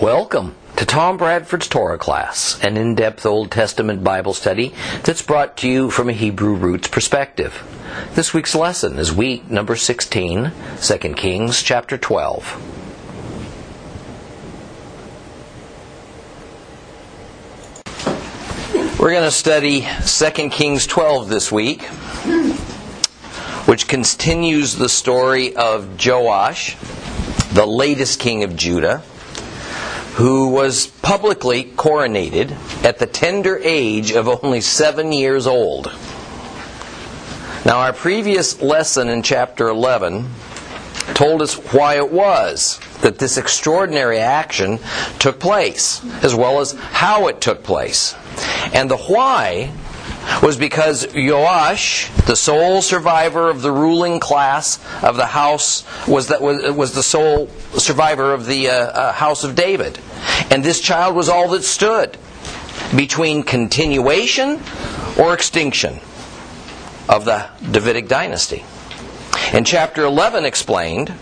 Welcome to Tom Bradford's Torah class, an in depth Old Testament Bible study that's brought to you from a Hebrew roots perspective. This week's lesson is week number 16, 2 Kings chapter 12. We're going to study 2 Kings 12 this week, which continues the story of Joash, the latest king of Judah, who was publicly coronated at the tender age of only seven years old. Now, our previous lesson in chapter 11 told us why it was that this extraordinary action took place, as well as how it took place. And the why was because Joash, the sole survivor of the ruling class of the house, was that was, was the sole survivor of the uh, uh, house of David, and this child was all that stood between continuation or extinction of the Davidic dynasty. And chapter 11 explained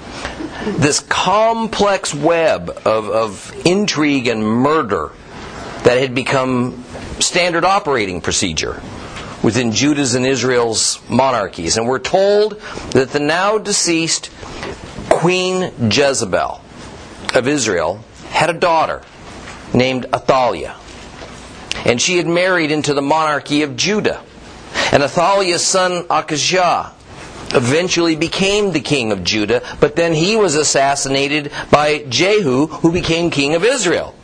this complex web of, of intrigue and murder that had become standard operating procedure within Judah's and Israel's monarchies. And we're told that the now deceased Queen Jezebel of Israel had a daughter named Athaliah. And she had married into the monarchy of Judah. And Athaliah's son Akijah eventually became the king of Judah, but then he was assassinated by Jehu, who became king of Israel.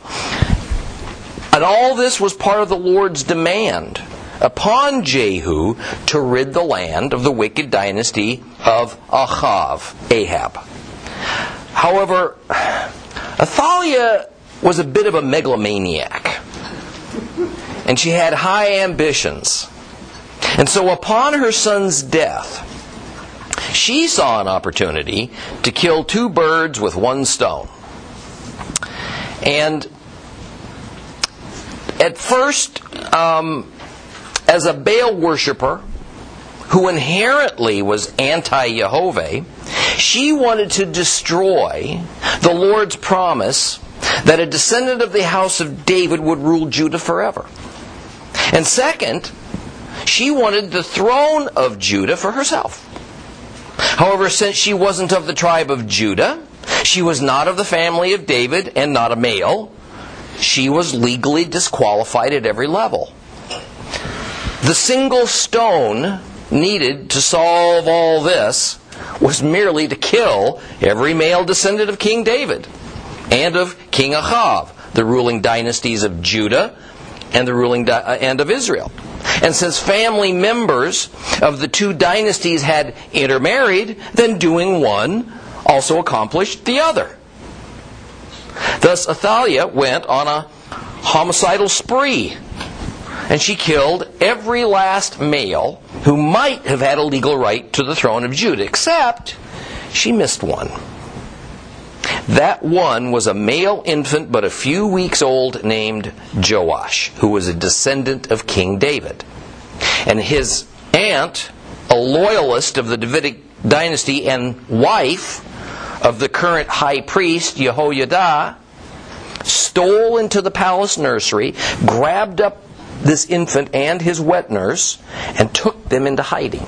And all this was part of the Lord's demand upon Jehu to rid the land of the wicked dynasty of Achav, Ahab. However, Athaliah was a bit of a megalomaniac, and she had high ambitions. And so, upon her son's death, she saw an opportunity to kill two birds with one stone. And at first, um, as a Baal worshiper who inherently was anti Jehovah, she wanted to destroy the Lord's promise that a descendant of the house of David would rule Judah forever. And second, she wanted the throne of Judah for herself. However, since she wasn't of the tribe of Judah, she was not of the family of David and not a male, she was legally disqualified at every level. The single stone needed to solve all this was merely to kill every male descendant of King David and of King Ahav, the ruling dynasties of Judah and the ruling di- uh, and of Israel. And since family members of the two dynasties had intermarried, then doing one also accomplished the other. Thus, Athaliah went on a homicidal spree and she killed every last male who might have had a legal right to the throne of Judah, except she missed one. That one was a male infant but a few weeks old named Joash, who was a descendant of King David. And his aunt, a loyalist of the Davidic dynasty and wife of the current high priest, Jehoiada, stole into the palace nursery, grabbed up this infant and his wet nurse and took them into hiding.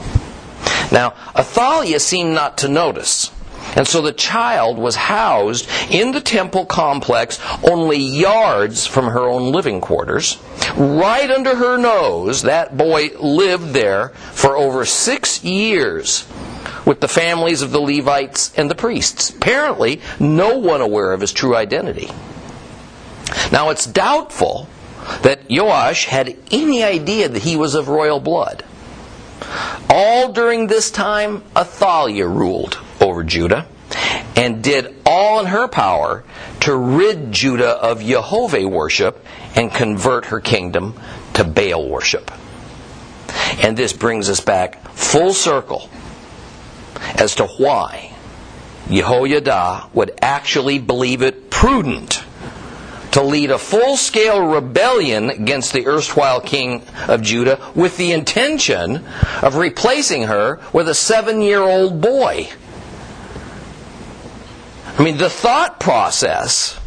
Now, Athaliah seemed not to notice. And so the child was housed in the temple complex only yards from her own living quarters. Right under her nose, that boy lived there for over six years with the families of the Levites and the priests. Apparently, no one aware of his true identity. Now, it's doubtful that Joash had any idea that he was of royal blood. All during this time, Athaliah ruled over Judah and did all in her power to rid Judah of Jehovah worship and convert her kingdom to Baal worship. And this brings us back full circle as to why Jehoiada would actually believe it prudent to lead a full scale rebellion against the erstwhile king of Judah with the intention of replacing her with a seven year old boy. I mean, the thought process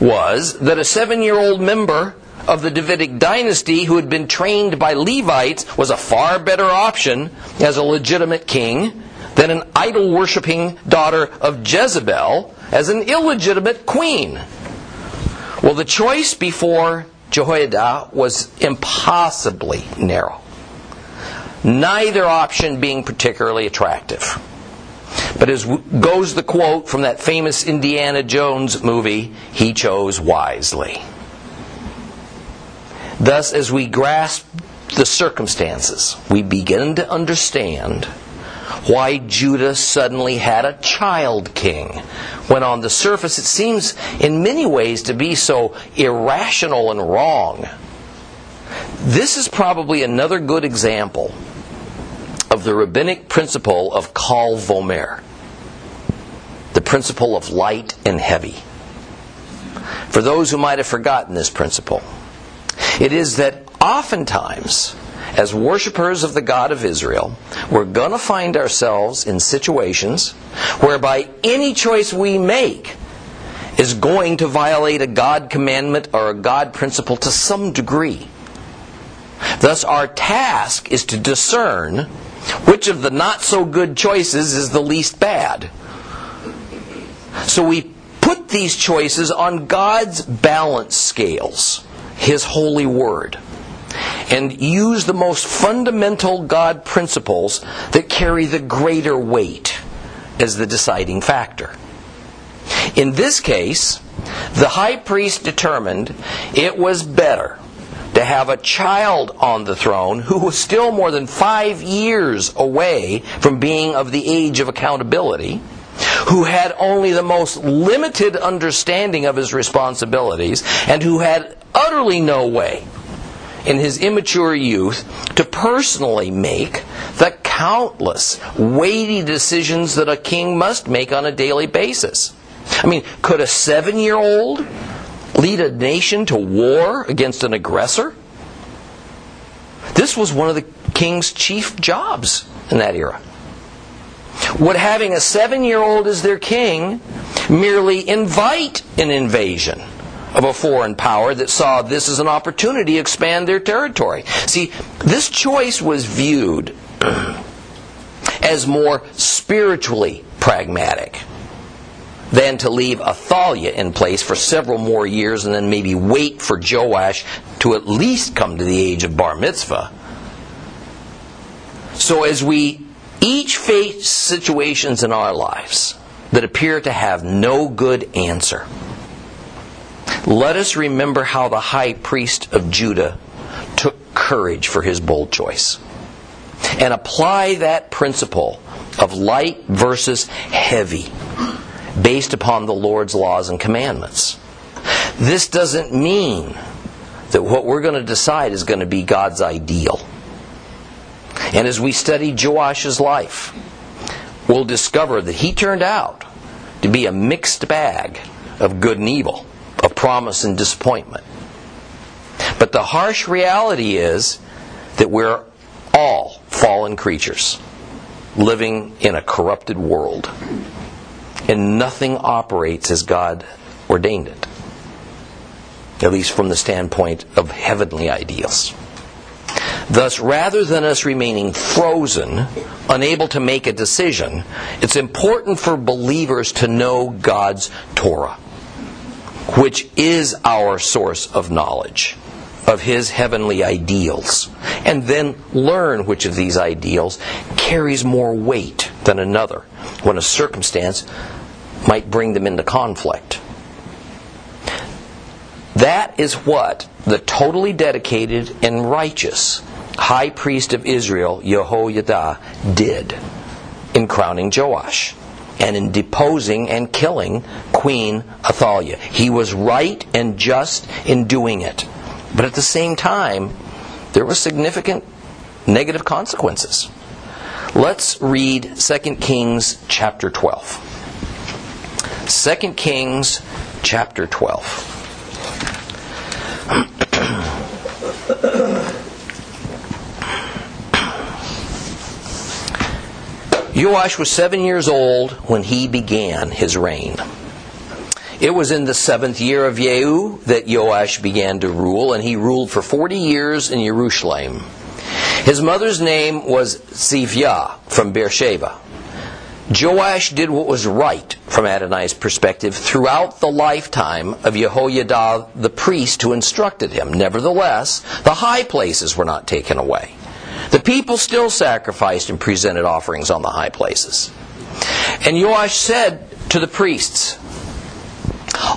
was that a seven year old member of the Davidic dynasty who had been trained by Levites was a far better option as a legitimate king than an idol worshipping daughter of Jezebel as an illegitimate queen. Well, the choice before Jehoiada was impossibly narrow, neither option being particularly attractive. But as goes the quote from that famous Indiana Jones movie, he chose wisely. Thus, as we grasp the circumstances, we begin to understand why Judah suddenly had a child king, when on the surface it seems in many ways to be so irrational and wrong. This is probably another good example of the rabbinic principle of kal v'chomer, the principle of light and heavy. For those who might have forgotten this principle, it is that oftentimes as worshippers of the God of Israel, we're going to find ourselves in situations whereby any choice we make is going to violate a God commandment or a God principle to some degree. Thus, our task is to discern which of the not so good choices is the least bad. So we put these choices on God's balance scales, His holy word and use the most fundamental God principles that carry the greater weight as the deciding factor. In this case, the high priest determined it was better to have a child on the throne who was still more than five years away from being of the age of accountability, who had only the most limited understanding of his responsibilities, and who had utterly no way in his immature youth to personally make the countless weighty decisions that a king must make on a daily basis. I mean, could a seven year old lead a nation to war against an aggressor? This was one of the king's chief jobs in that era. Would having a seven year old as their king merely invite an invasion? Of a foreign power that saw this as an opportunity to expand their territory. See, this choice was viewed as more spiritually pragmatic than to leave Athaliah in place for several more years and then maybe wait for Joash to at least come to the age of bar mitzvah. So as we each face situations in our lives that appear to have no good answer, let us remember how the high priest of Judah took courage for his bold choice and apply that principle of light versus heavy based upon the Lord's laws and commandments. This doesn't mean that what we're going to decide is going to be God's ideal. And as we study Joash's life, we'll discover that he turned out to be a mixed bag of good and evil promise and disappointment. But the harsh reality is that we're all fallen creatures living in a corrupted world. And nothing operates as God ordained it, at least from the standpoint of heavenly ideals. Thus, rather than us remaining frozen, unable to make a decision, it's important for believers to know God's Torah which is our source of knowledge of his heavenly ideals, and then learn which of these ideals carries more weight than another when a circumstance might bring them into conflict. That is what the totally dedicated and righteous high priest of Israel, Jehoiada, did in crowning Joash and in deposing and killing Queen Athaliah. He was right and just in doing it. But at the same time, there were significant negative consequences. Let's read 2 Kings chapter 12. 2 Kings chapter 12. Joash was seven years old when he began his reign. It was in the seventh year of Jehu that Joash began to rule, and he ruled for 40 years in Jerusalem. His mother's name was Zivyah from Beersheba. Joash did what was right from Adonai's perspective throughout the lifetime of Jehoiada the priest who instructed him. Nevertheless, the high places were not taken away. The people still sacrificed and presented offerings on the high places. And Joash said to the priests,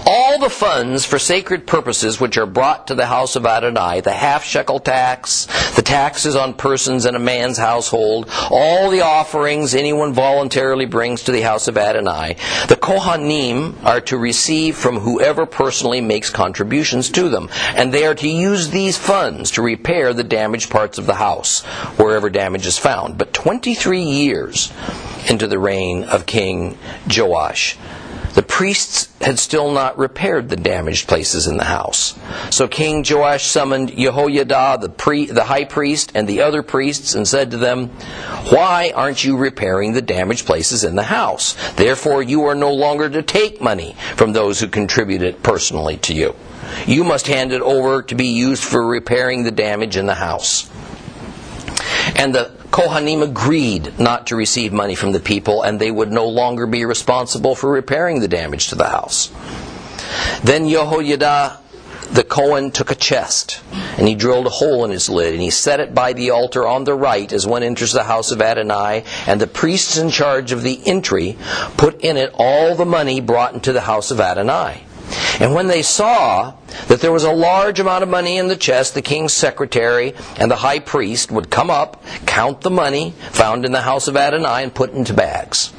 all the funds for sacred purposes which are brought to the house of Adonai, the half shekel tax, the taxes on persons in a man's household, all the offerings anyone voluntarily brings to the house of Adonai, the Kohanim are to receive from whoever personally makes contributions to them, and they are to use these funds to repair the damaged parts of the house, wherever damage is found. But 23 years into the reign of King Joash, the priests had still not repaired the damaged places in the house. So King Joash summoned Jehoiada, the, pre- the high priest, and the other priests, and said to them, Why aren't you repairing the damaged places in the house? Therefore, you are no longer to take money from those who contribute it personally to you. You must hand it over to be used for repairing the damage in the house. And the Kohanim agreed not to receive money from the people, and they would no longer be responsible for repairing the damage to the house. Then Jehoiada the Cohen took a chest, and he drilled a hole in its lid, and he set it by the altar on the right as one enters the house of Adonai, and the priests in charge of the entry put in it all the money brought into the house of Adonai. And when they saw that there was a large amount of money in the chest, the king's secretary and the high priest would come up, count the money found in the house of Adonai, and put it into bags.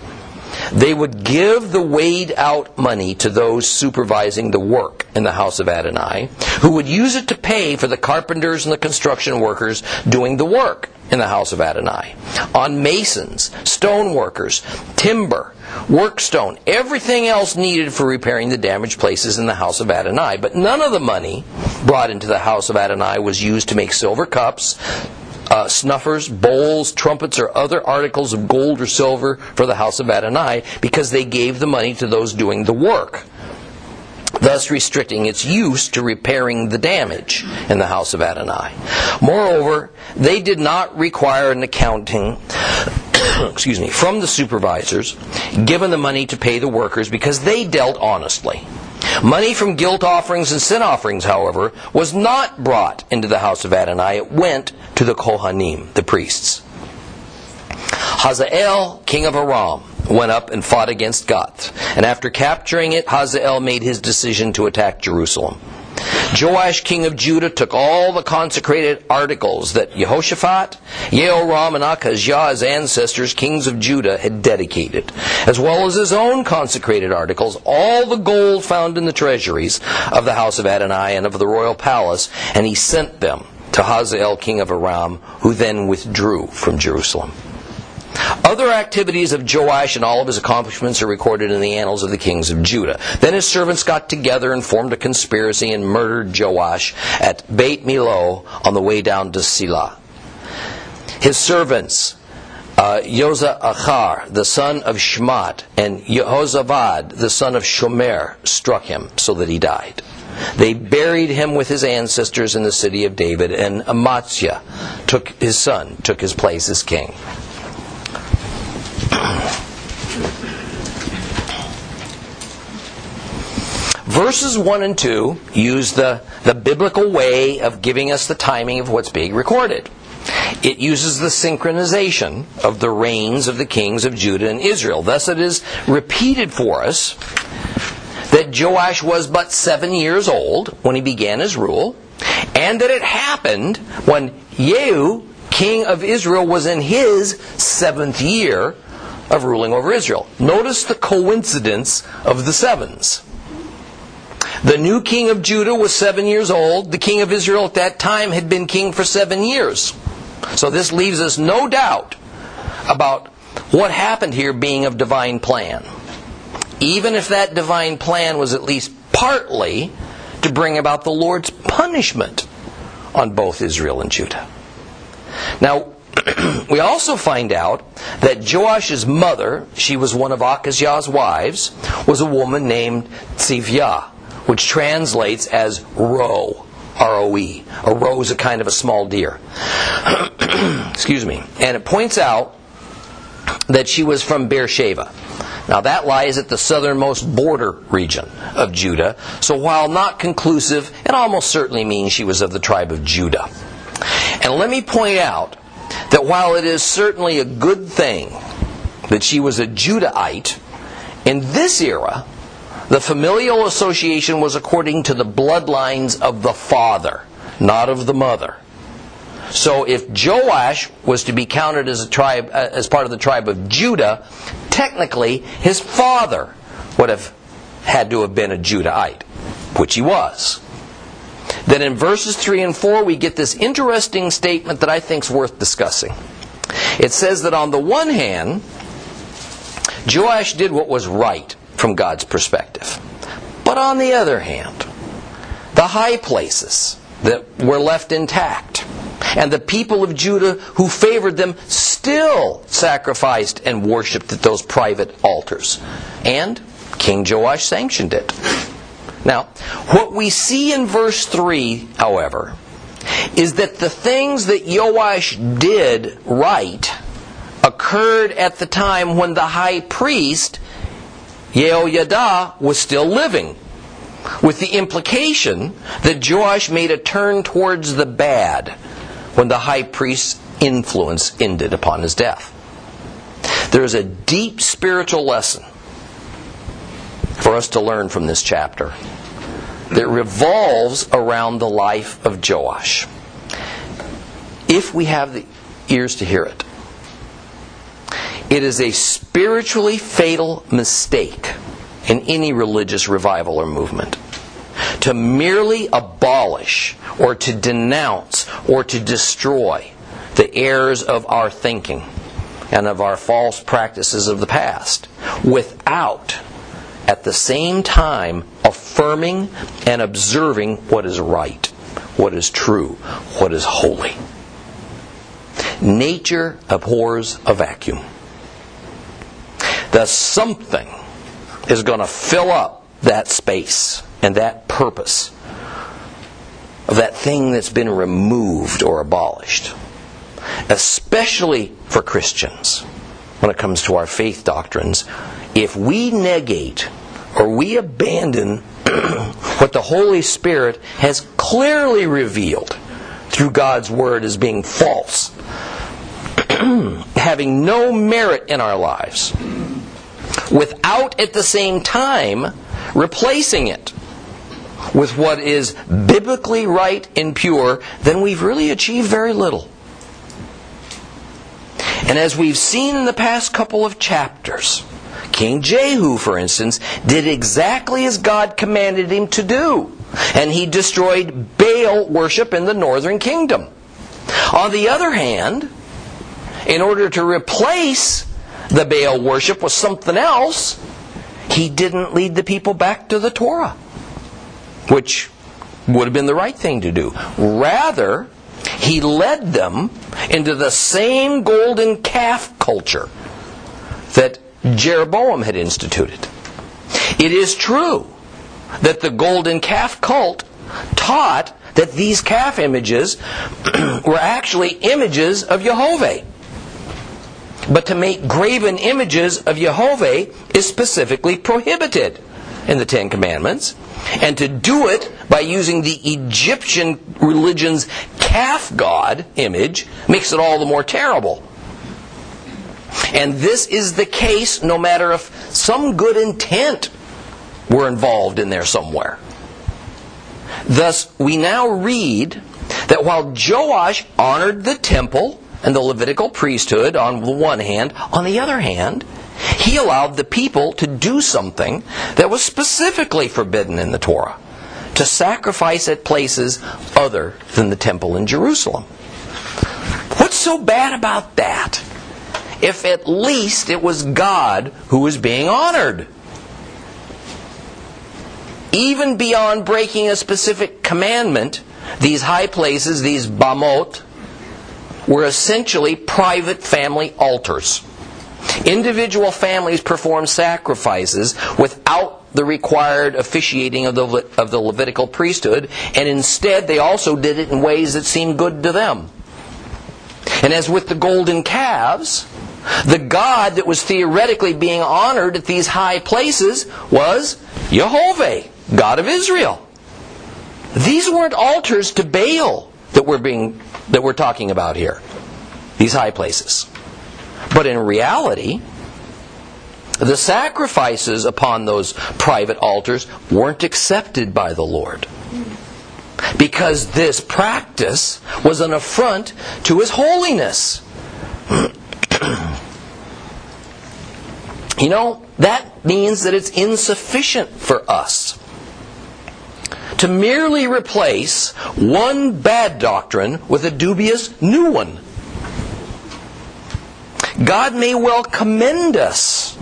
They would give the weighed out money to those supervising the work in the house of Adonai, who would use it to pay for the carpenters and the construction workers doing the work in the house of Adonai. On masons, stone workers, timber, workstone, everything else needed for repairing the damaged places in the house of Adonai. But none of the money brought into the house of Adonai was used to make silver cups, uh, snuffers, bowls, trumpets, or other articles of gold or silver for the house of Adonai, because they gave the money to those doing the work, thus restricting its use to repairing the damage in the house of Adonai. Moreover, they did not require an accounting excuse me, from the supervisors, given the money to pay the workers because they dealt honestly. Money from guilt offerings and sin offerings, however, was not brought into the house of Adonai. It went to the Kohanim, the priests. Hazael, king of Aram, went up and fought against Gath. And after capturing it, Hazael made his decision to attack Jerusalem. Joash, king of Judah, took all the consecrated articles that Jehoshaphat, Jehoram, and Achazah, his ancestors, kings of Judah, had dedicated, as well as his own consecrated articles, all the gold found in the treasuries of the house of Adonai and of the royal palace, and he sent them to Hazael, king of Aram, who then withdrew from Jerusalem. Other activities of Joash and all of his accomplishments are recorded in the annals of the kings of Judah. Then his servants got together and formed a conspiracy and murdered Joash at Beit Milo on the way down to Silah. His servants, uh, Achar, the son of Shmat, and Jehozabad, the son of Shomer, struck him so that he died. They buried him with his ancestors in the city of David, and Amaziah took his son, took his place as king. Verses 1 and 2 use the, the biblical way of giving us the timing of what's being recorded. It uses the synchronization of the reigns of the kings of Judah and Israel. Thus, it is repeated for us that Joash was but seven years old when he began his rule, and that it happened when Jehu, king of Israel, was in his seventh year of ruling over Israel. Notice the coincidence of the sevens. The new king of Judah was seven years old. The king of Israel at that time had been king for seven years. So this leaves us no doubt about what happened here being of divine plan. Even if that divine plan was at least partly to bring about the Lord's punishment on both Israel and Judah. Now, we also find out that Joash's mother, she was one of Akazya's wives, was a woman named Tzivya, which translates as roe, R-O-E. A roe is a kind of a small deer. Excuse me. And it points out that she was from Beersheba. Now that lies at the southernmost border region of Judah, so while not conclusive, it almost certainly means she was of the tribe of Judah. And let me point out that while it is certainly a good thing that she was a Judahite, in this era, the familial association was according to the bloodlines of the father, not of the mother. So if Joash was to be counted as a tribe uh, as part of the tribe of Judah, technically his father would have had to have been a Judahite, which he was. Then in verses 3 and 4 we get this interesting statement that I think is worth discussing. It says that on the one hand, Joash did what was right from God's perspective. But on the other hand, the high places that were left intact and the people of Judah who favored them still sacrificed and worshipped at those private altars. And King Joash sanctioned it. Now, what we see in verse 3, however, is that the things that Joash did right occurred at the time when the high priest, Yehoiada, was still living. With the implication that Joash made a turn towards the bad when the high priest's influence ended upon his death. There is a deep spiritual lesson for us to learn from this chapter that revolves around the life of Joash. If we have the ears to hear it, it is a spiritually fatal mistake in any religious revival or movement to merely abolish or to denounce or to destroy the errors of our thinking and of our false practices of the past without at the same time affirming and observing what is right, what is true, what is holy. Nature abhors a vacuum. The something is going to fill up that space and that purpose of that thing that's been removed or abolished. Especially for Christians when it comes to our faith doctrines, if we negate or we abandon what the Holy Spirit has clearly revealed through God's Word as being false, having no merit in our lives, without at the same time replacing it with what is biblically right and pure, then we've really achieved very little. And as we've seen in the past couple of chapters, King Jehu, for instance, did exactly as God commanded him to do. And he destroyed Baal worship in the northern kingdom. On the other hand, in order to replace the Baal worship was something else, he didn't lead the people back to the Torah, which would have been the right thing to do. Rather, he led them into the same golden calf culture that Jeroboam had instituted. It is true that the golden calf cult taught that these calf images were actually images of Jehovah. But to make graven images of Jehovah is specifically prohibited in the Ten Commandments. And to do it by using the Egyptian religion's calf god image makes it all the more terrible. And this is the case no matter if some good intent were involved in there somewhere. Thus, we now read that while Joash honored the temple and the Levitical priesthood on the one hand, on the other hand, he allowed the people to do something that was specifically forbidden in the Torah to sacrifice at places other than the temple in Jerusalem. What's so bad about that? if at least it was God who was being honored. Even beyond breaking a specific commandment, these high places, these bamot, were essentially private family altars. Individual families performed sacrifices without the required officiating of the, of the Levitical priesthood, and instead they also did it in ways that seemed good to them. And as with the golden calves, the God that was theoretically being honored at these high places was Jehovah, God of Israel. These weren't altars to Baal that we're being that we're talking about here. These high places. But in reality, the sacrifices upon those private altars weren't accepted by the Lord. Because this practice was an affront to His holiness. you know, that means that it's insufficient for us to merely replace one bad doctrine with a dubious new one. God may well commend us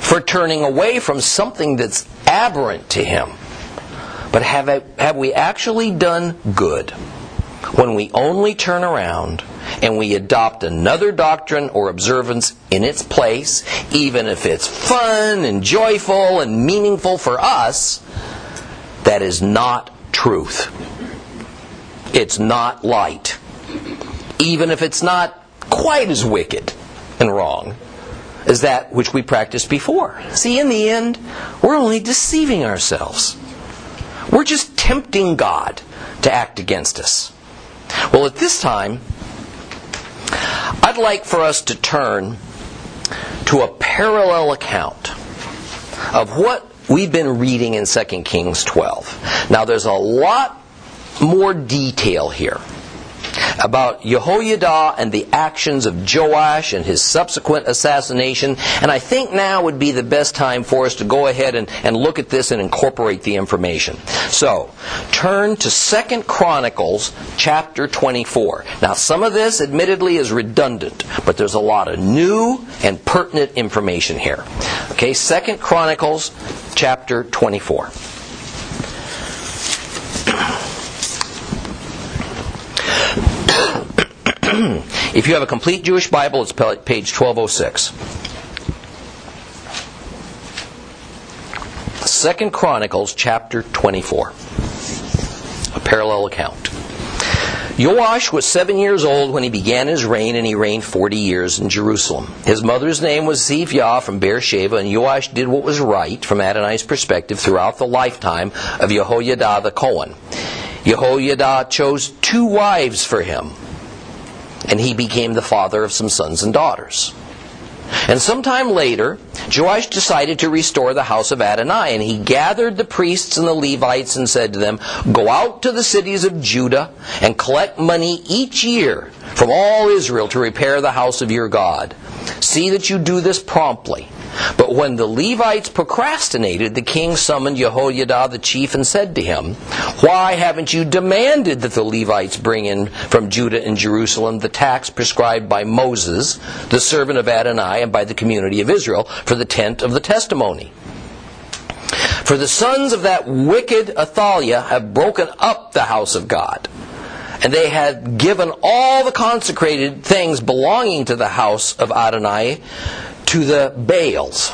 for turning away from something that's aberrant to Him. But have, have we actually done good when we only turn around and we adopt another doctrine or observance in its place, even if it's fun and joyful and meaningful for us, that is not truth. It's not light. Even if it's not quite as wicked and wrong as that which we practiced before. See, in the end, we're only deceiving ourselves. We're just tempting God to act against us. Well, at this time, I'd like for us to turn to a parallel account of what we've been reading in 2 Kings 12. Now, there's a lot more detail here about Jehoiada and the actions of Joash and his subsequent assassination. And I think now would be the best time for us to go ahead and, and look at this and incorporate the information. So, turn to Second Chronicles chapter 24. Now, some of this admittedly is redundant, but there's a lot of new and pertinent information here. Okay, Second Chronicles chapter 24. If you have a complete Jewish Bible, it's page 1206. Second Chronicles chapter 24. A parallel account. Joash was seven years old when he began his reign, and he reigned forty years in Jerusalem. His mother's name was Ziphah from Beersheba, and Joash did what was right from Adonai's perspective throughout the lifetime of Jehoiada the Cohen. Jehoiada chose two wives for him, and he became the father of some sons and daughters. And sometime later, Joash decided to restore the house of Adonai, and he gathered the priests and the Levites and said to them, Go out to the cities of Judah and collect money each year from all Israel to repair the house of your God. See that you do this promptly. But when the Levites procrastinated, the king summoned Jehoiada the chief and said to him, Why haven't you demanded that the Levites bring in from Judah and Jerusalem the tax prescribed by Moses, the servant of Adonai, and by the community of Israel for the tent of the testimony? For the sons of that wicked Athaliah have broken up the house of God and they had given all the consecrated things belonging to the house of Adonai to the Baals.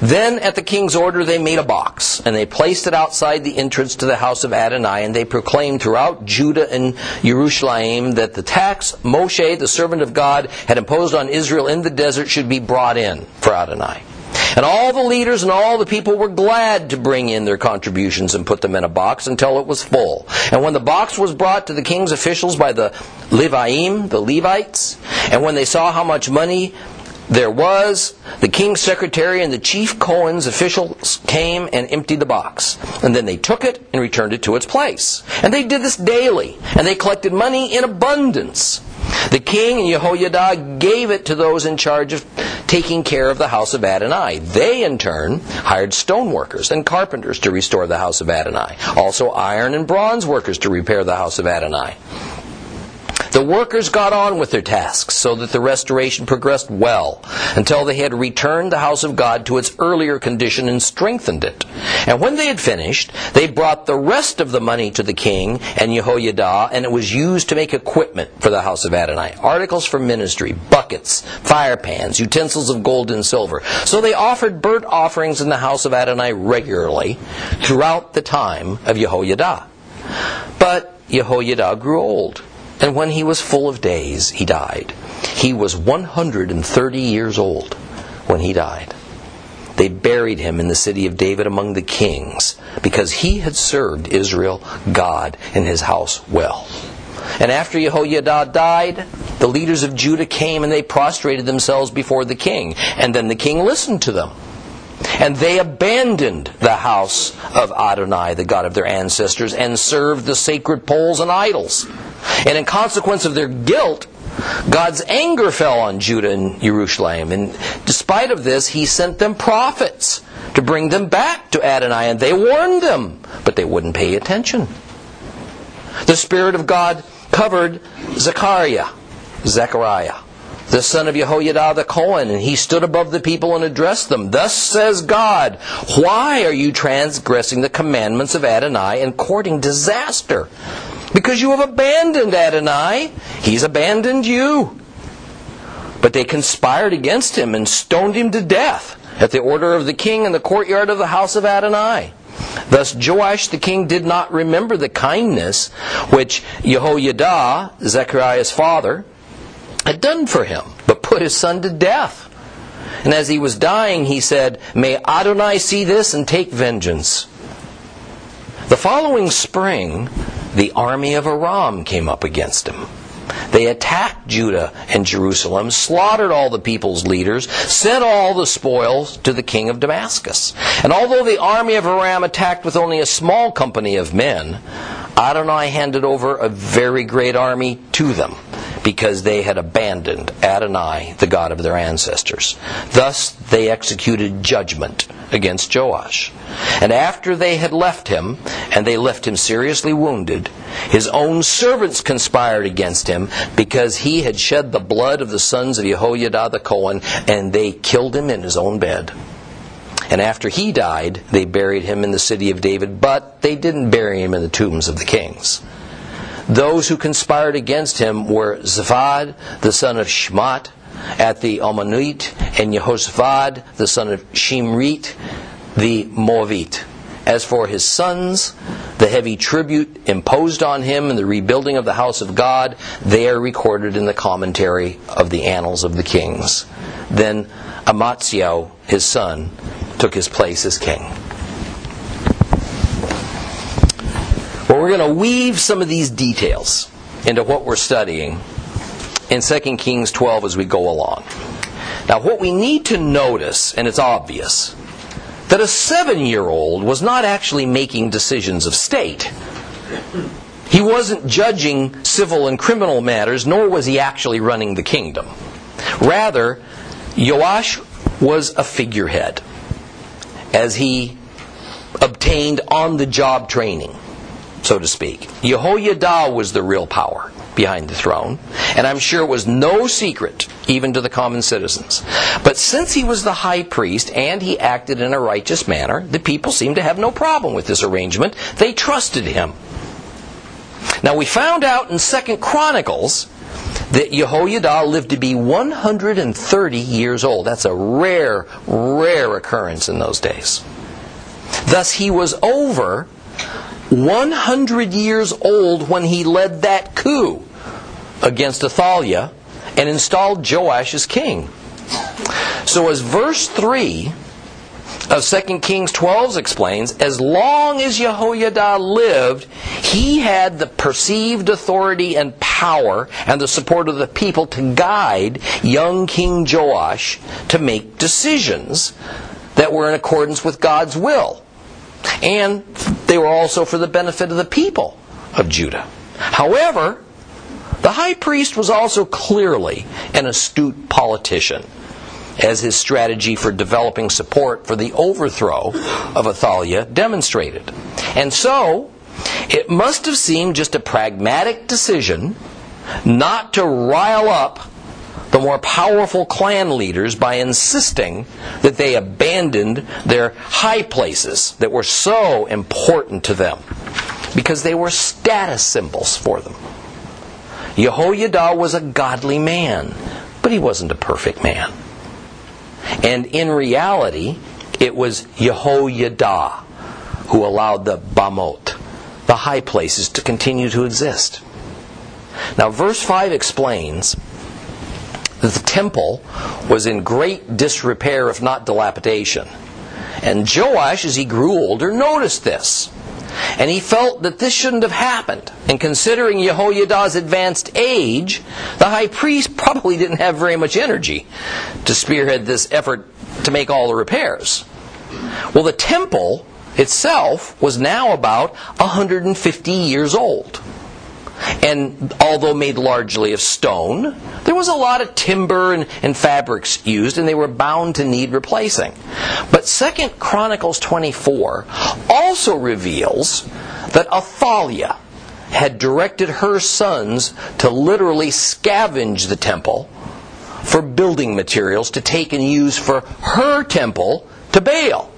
Then, at the king's order, they made a box, and they placed it outside the entrance to the house of Adonai, and they proclaimed throughout Judah and Jerusalem that the tax Moshe, the servant of God, had imposed on Israel in the desert should be brought in for Adonai. And all the leaders and all the people were glad to bring in their contributions and put them in a box until it was full. And when the box was brought to the king's officials by the Leviim, the Levites, and when they saw how much money there was, the king's secretary and the chief Cohen's officials came and emptied the box. And then they took it and returned it to its place. And they did this daily. And they collected money in abundance. The king and Jehoiada gave it to those in charge of taking care of the house of Adonai. They, in turn, hired stone workers and carpenters to restore the house of Adonai. Also, iron and bronze workers to repair the house of Adonai. The workers got on with their tasks so that the restoration progressed well until they had returned the house of God to its earlier condition and strengthened it. And when they had finished, they brought the rest of the money to the king and Jehoiada, and it was used to make equipment for the house of Adonai articles for ministry, buckets, fire pans, utensils of gold and silver. So they offered burnt offerings in the house of Adonai regularly throughout the time of Jehoiada. But Jehoiada grew old and when he was full of days, he died. He was 130 years old when he died. They buried him in the city of David among the kings because he had served Israel, God, and his house well. And after Jehoiada died, the leaders of Judah came and they prostrated themselves before the king. And then the king listened to them. And they abandoned the house of Adonai, the God of their ancestors, and served the sacred poles and idols. And in consequence of their guilt, God's anger fell on Judah and Jerusalem. And despite of this, he sent them prophets to bring them back to Adonai. And they warned them, but they wouldn't pay attention. The Spirit of God covered Zechariah, Zechariah, the son of Jehoiada the Cohen, and he stood above the people and addressed them. Thus says God, Why are you transgressing the commandments of Adonai and courting disaster? Because you have abandoned Adonai, he's abandoned you. But they conspired against him and stoned him to death at the order of the king in the courtyard of the house of Adonai. Thus Joash the king did not remember the kindness which Jehoiada, Zechariah's father, had done for him, but put his son to death. And as he was dying, he said, May Adonai see this and take vengeance. The following spring, the army of Aram came up against him. They attacked Judah and Jerusalem, slaughtered all the people's leaders, sent all the spoils to the king of Damascus. And although the army of Aram attacked with only a small company of men, Adonai handed over a very great army to them because they had abandoned Adonai, the God of their ancestors. Thus they executed judgment against Joash. And after they had left him, and they left him seriously wounded, his own servants conspired against him because he had shed the blood of the sons of Jehoiada the Cohen, and they killed him in his own bed. And after he died, they buried him in the city of David, but they didn't bury him in the tombs of the kings. Those who conspired against him were Zavad, the son of Shmat, at the Almanuit, and Jehoshaphat, the son of Shimrit, the Moavite. As for his sons, the heavy tribute imposed on him in the rebuilding of the house of God, they are recorded in the commentary of the Annals of the Kings. Then Amaziah, his son, took his place as king. We're going to weave some of these details into what we're studying in 2 Kings 12 as we go along. Now, what we need to notice, and it's obvious, that a seven year old was not actually making decisions of state. He wasn't judging civil and criminal matters, nor was he actually running the kingdom. Rather, Joash was a figurehead as he obtained on the job training so to speak. Jehoiada was the real power behind the throne, and I'm sure it was no secret even to the common citizens. But since he was the high priest and he acted in a righteous manner, the people seemed to have no problem with this arrangement. They trusted him. Now we found out in Second Chronicles that Jehoiada lived to be 130 years old. That's a rare, rare occurrence in those days. Thus he was over 100 years old when he led that coup against Athaliah and installed Joash as king. So, as verse 3 of 2 Kings 12 explains, as long as Jehoiada lived, he had the perceived authority and power and the support of the people to guide young King Joash to make decisions that were in accordance with God's will. And they were also for the benefit of the people of Judah. However, the high priest was also clearly an astute politician, as his strategy for developing support for the overthrow of Athaliah demonstrated. And so, it must have seemed just a pragmatic decision not to rile up the more powerful clan leaders by insisting that they abandoned their high places that were so important to them because they were status symbols for them. Jehoiada was a godly man, but he wasn't a perfect man. And in reality, it was Jehoiada who allowed the Bamot, the high places, to continue to exist. Now, verse 5 explains the temple was in great disrepair, if not dilapidation. And Joash, as he grew older, noticed this. And he felt that this shouldn't have happened. And considering Jehoiada's advanced age, the high priest probably didn't have very much energy to spearhead this effort to make all the repairs. Well, the temple itself was now about 150 years old. And although made largely of stone, there was a lot of timber and, and fabrics used, and they were bound to need replacing. But Second Chronicles 24 also reveals that Athaliah had directed her sons to literally scavenge the temple for building materials to take and use for her temple to Baal.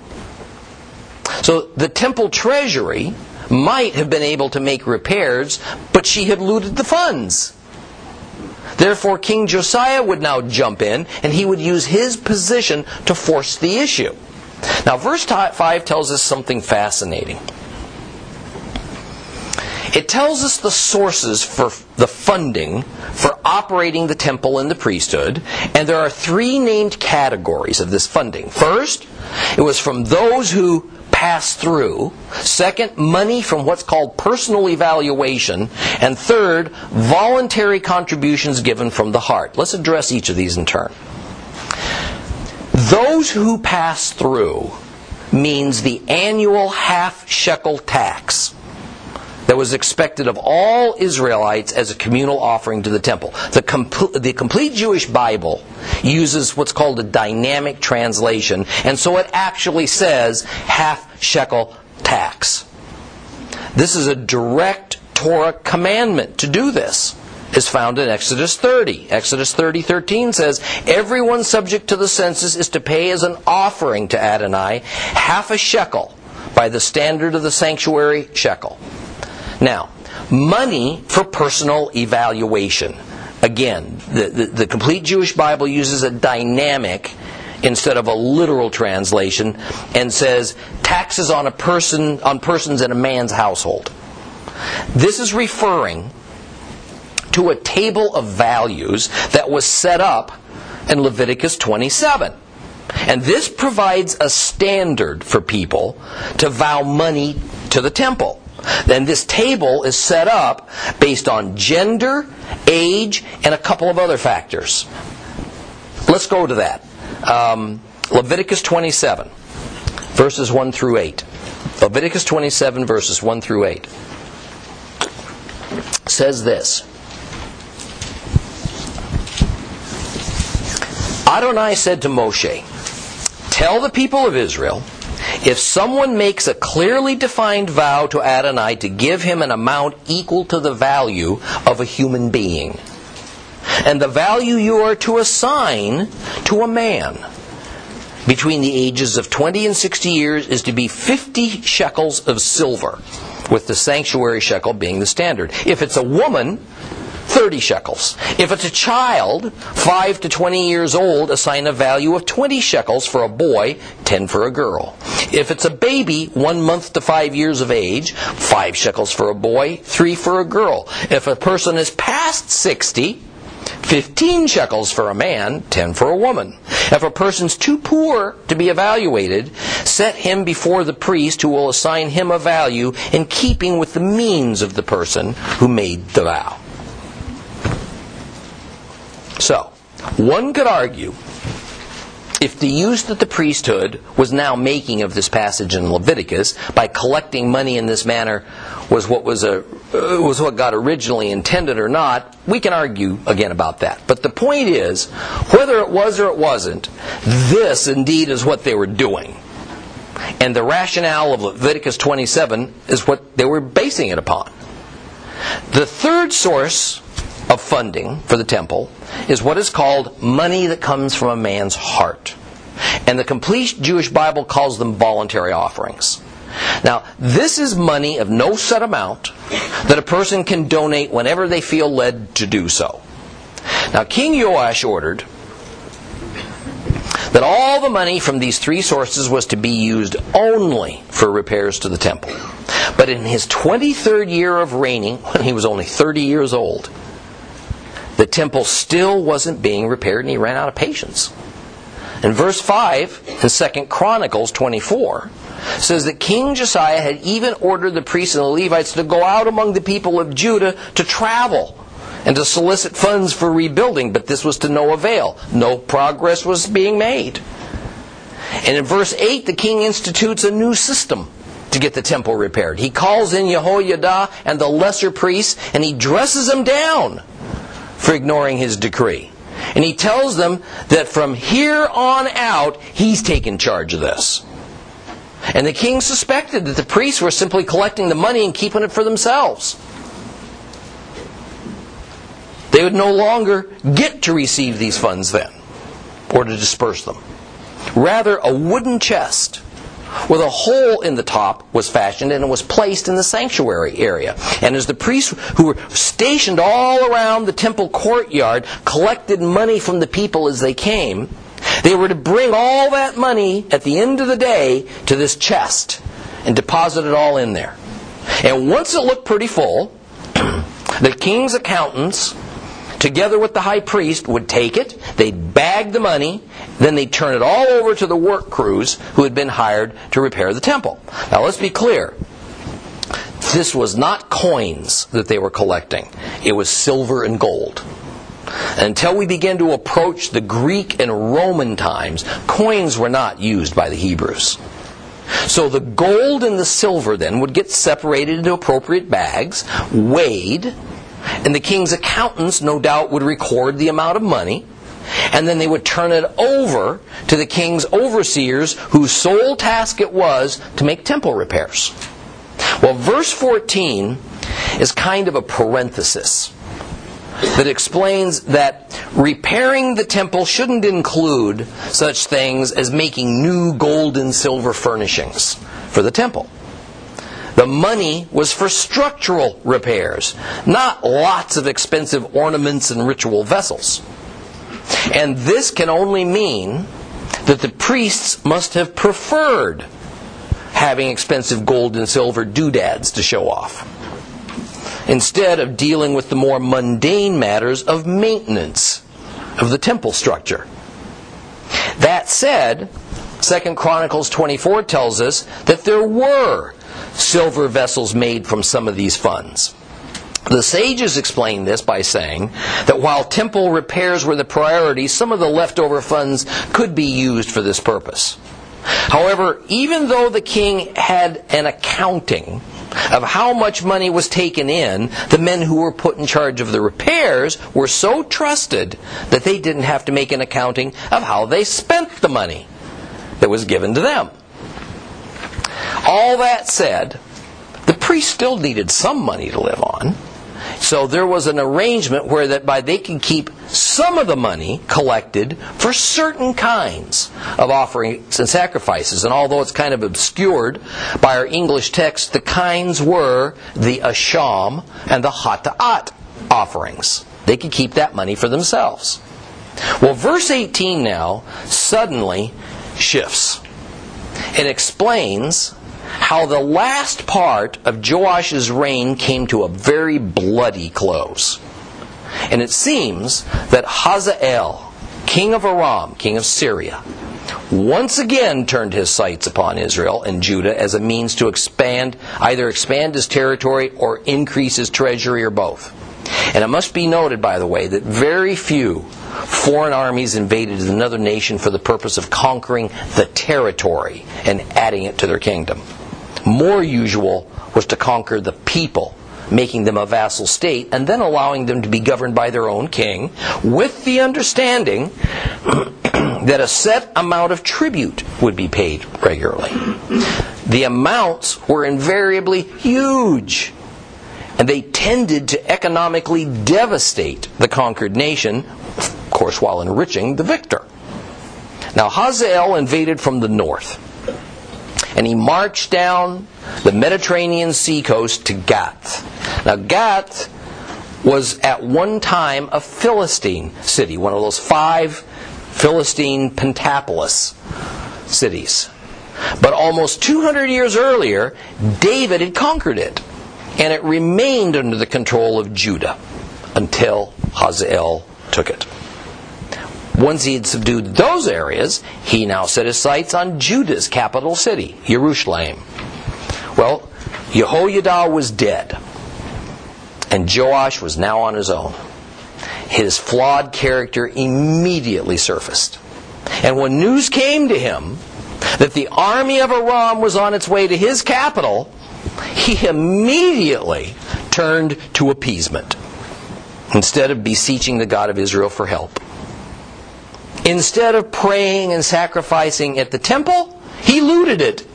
So the temple treasury might have been able to make repairs, but she had looted the funds. Therefore, King Josiah would now jump in and he would use his position to force the issue. Now, verse 5 tells us something fascinating. It tells us the sources for the funding for operating the temple and the priesthood, and there are three named categories of this funding. First, it was from those who pass through. Second, money from what's called personal evaluation. And third, voluntary contributions given from the heart. Let's address each of these in turn. Those who pass through means the annual half shekel tax that was expected of all Israelites as a communal offering to the temple. The, the complete Jewish Bible uses what's called a dynamic translation, and so it actually says half shekel tax. This is a direct Torah commandment to do this is found in Exodus 30. Exodus 30, 13 says, Everyone subject to the census is to pay as an offering to Adonai half a shekel by the standard of the sanctuary shekel. Now, money for personal evaluation. Again, the, the, the, complete Jewish Bible uses a dynamic instead of a literal translation and says taxes on a person on persons in a man's household. This is referring to a table of values that was set up in Leviticus 27. And this provides a standard for people to vow money to the temple. Then this table is set up based on gender, age, and a couple of other factors. Let's go to that. Um, Leviticus 27, verses 1 through 8. Leviticus 27, verses 1 through 8 says this Adonai said to Moshe, Tell the people of Israel, if someone makes a clearly defined vow to Adonai to give him an amount equal to the value of a human being, and the value you are to assign to a man between the ages of 20 and 60 years is to be 50 shekels of silver, with the sanctuary shekel being the standard. If it's a woman, 30 shekels. If it's a child, 5 to 20 years old, assign a value of 20 shekels for a boy, 10 for a girl. If it's a baby, 1 month to 5 years of age, 5 shekels for a boy, 3 for a girl. If a person is past 60, 15 shekels for a man, 10 for a woman. If a person's too poor to be evaluated, set him before the priest who will assign him a value in keeping with the means of the person who made the vow. So, one could argue if the use that the priesthood was now making of this passage in Leviticus by collecting money in this manner was what was a uh, was what God originally intended or not, we can argue again about that. But the point is, whether it was or it wasn't, this indeed is what they were doing. And the rationale of Leviticus 27 is what they were basing it upon. The third source of funding for the temple is what is called money that comes from a man's heart. And the complete Jewish Bible calls them voluntary offerings. Now, this is money of no set amount that a person can donate whenever they feel led to do so. Now, King Joash ordered that all the money from these three sources was to be used only for repairs to the temple. But in his 23rd year of reigning, when he was only 30 years old, the temple still wasn't being repaired and he ran out of patience. In verse 5 in 2 Chronicles 24 says that King Josiah had even ordered the priests and the Levites to go out among the people of Judah to travel and to solicit funds for rebuilding, but this was to no avail. No progress was being made. And in verse 8, the king institutes a new system to get the temple repaired. He calls in Jehoiada and the lesser priests, and he dresses them down for ignoring his decree. And he tells them that from here on out, he's taking charge of this. And the king suspected that the priests were simply collecting the money and keeping it for themselves. They would no longer get to receive these funds then, or to disperse them. Rather, a wooden chest with a hole in the top was fashioned and it was placed in the sanctuary area. And as the priests who were stationed all around the temple courtyard collected money from the people as they came, they were to bring all that money at the end of the day to this chest and deposit it all in there. And once it looked pretty full, the king's accountants together with the high priest, would take it, they'd bag the money, then they'd turn it all over to the work crews who had been hired to repair the temple. Now let's be clear. This was not coins that they were collecting. It was silver and gold. Until we begin to approach the Greek and Roman times, coins were not used by the Hebrews. So the gold and the silver then would get separated into appropriate bags, weighed, and the king's accountants, no doubt, would record the amount of money. And then they would turn it over to the king's overseers, whose sole task it was to make temple repairs. Well, verse 14 is kind of a parenthesis that explains that repairing the temple shouldn't include such things as making new gold and silver furnishings for the temple. The money was for structural repairs, not lots of expensive ornaments and ritual vessels. And this can only mean that the priests must have preferred having expensive gold and silver doodads to show off, instead of dealing with the more mundane matters of maintenance of the temple structure. That said, 2 Chronicles 24 tells us that there were silver vessels made from some of these funds. The sages explain this by saying that while temple repairs were the priority, some of the leftover funds could be used for this purpose. However, even though the king had an accounting of how much money was taken in, the men who were put in charge of the repairs were so trusted that they didn't have to make an accounting of how they spent the money that was given to them. All that said, the priest still needed some money to live on. So there was an arrangement where that by they could keep some of the money collected for certain kinds of offerings and sacrifices. And although it's kind of obscured by our English text, the kinds were the asham and the hata'at offerings. They could keep that money for themselves. Well, verse 18 now suddenly shifts. It explains how the last part of Joash's reign came to a very bloody close. And it seems that Hazael, king of Aram, king of Syria, once again turned his sights upon Israel and Judah as a means to expand, either expand his territory or increase his treasury or both. And it must be noted, by the way, that very few foreign armies invaded another nation for the purpose of conquering the territory and adding it to their kingdom. More usual was to conquer the people, making them a vassal state, and then allowing them to be governed by their own king, with the understanding that a set amount of tribute would be paid regularly. The amounts were invariably huge and they tended to economically devastate the conquered nation, of course, while enriching the victor. Now, Hazael invaded from the north, and he marched down the Mediterranean seacoast to Gath. Now, Gath was at one time a Philistine city, one of those five Philistine pentapolis cities. But almost 200 years earlier, David had conquered it, and it remained under the control of Judah until Hazael took it. Once he had subdued those areas, he now set his sights on Judah's capital city, Jerusalem. Well, Jehoiada was dead, and Joash was now on his own. His flawed character immediately surfaced. And when news came to him that the army of Aram was on its way to his capital, he immediately turned to appeasement instead of beseeching the God of Israel for help. Instead of praying and sacrificing at the temple, he looted it.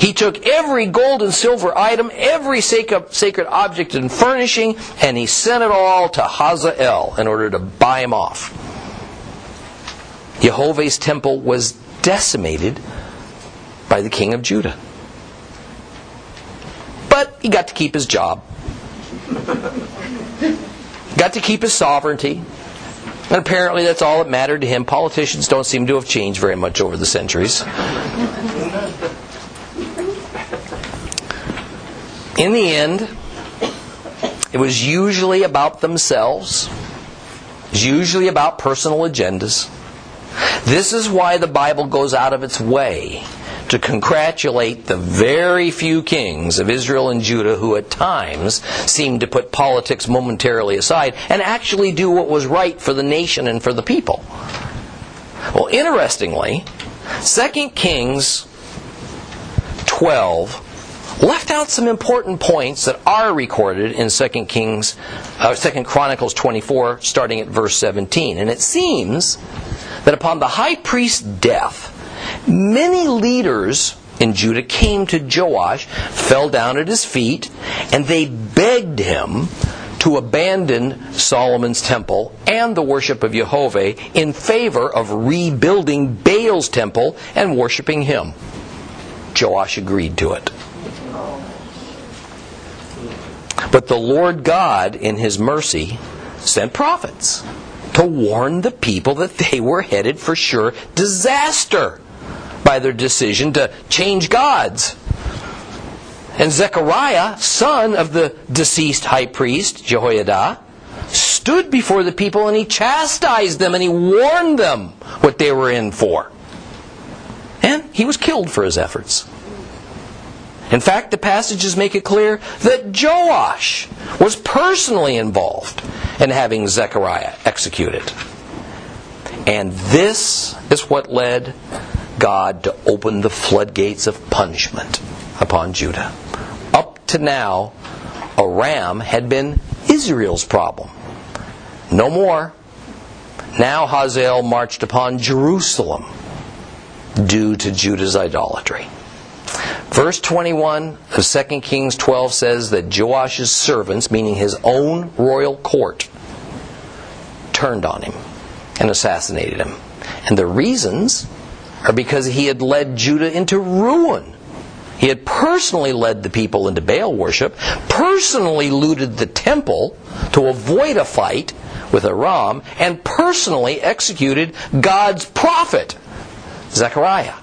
He took every gold and silver item, every sacred object and furnishing, and he sent it all to Hazael in order to buy him off. Jehovah's temple was decimated by the king of Judah. But he got to keep his job. got to keep his sovereignty. And apparently that's all that mattered to him. Politicians don't seem to have changed very much over the centuries. In the end, it was usually about themselves. It was usually about personal agendas. This is why the Bible goes out of its way to congratulate the very few kings of Israel and Judah who at times seemed to put politics momentarily aside and actually do what was right for the nation and for the people. Well, interestingly, 2 Kings 12 left out some important points that are recorded in 2 Kings uh, 2 Chronicles 24 starting at verse 17. And it seems that upon the high priest's death, many leaders in Judah came to Joash, fell down at his feet, and they begged him to abandon Solomon's temple and the worship of Jehovah in favor of rebuilding Baal's temple and worshiping him. Joash agreed to it. But the Lord God, in his mercy, sent prophets to warn the people that they were headed for sure disaster by their decision to change gods. And Zechariah, son of the deceased high priest, Jehoiada, stood before the people and he chastised them and he warned them what they were in for. And he was killed for his efforts. In fact, the passages make it clear that Joash was personally involved in having Zechariah executed. And this is what led God to open the floodgates of punishment upon Judah. Up to now, Aram had been Israel's problem. No more. Now Hazael marched upon Jerusalem due to Judah's idolatry. Verse 21 of 2 Kings 12 says that Joash's servants, meaning his own royal court, turned on him and assassinated him. And the reasons because he had led Judah into ruin. He had personally led the people into Baal worship, personally looted the temple to avoid a fight with Aram, and personally executed God's prophet, Zechariah.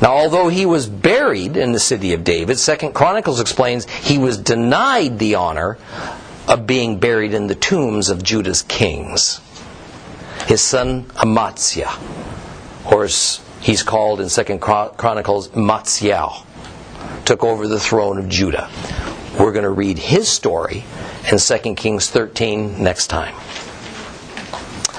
Now, although he was buried in the city of David, Second Chronicles explains he was denied the honor of being buried in the tombs of Judah's kings. His son Amaziah, or as he's called in Second Chronicles, Amatzyahu, took over the throne of Judah. We're going to read his story in 2 Kings 13 next time.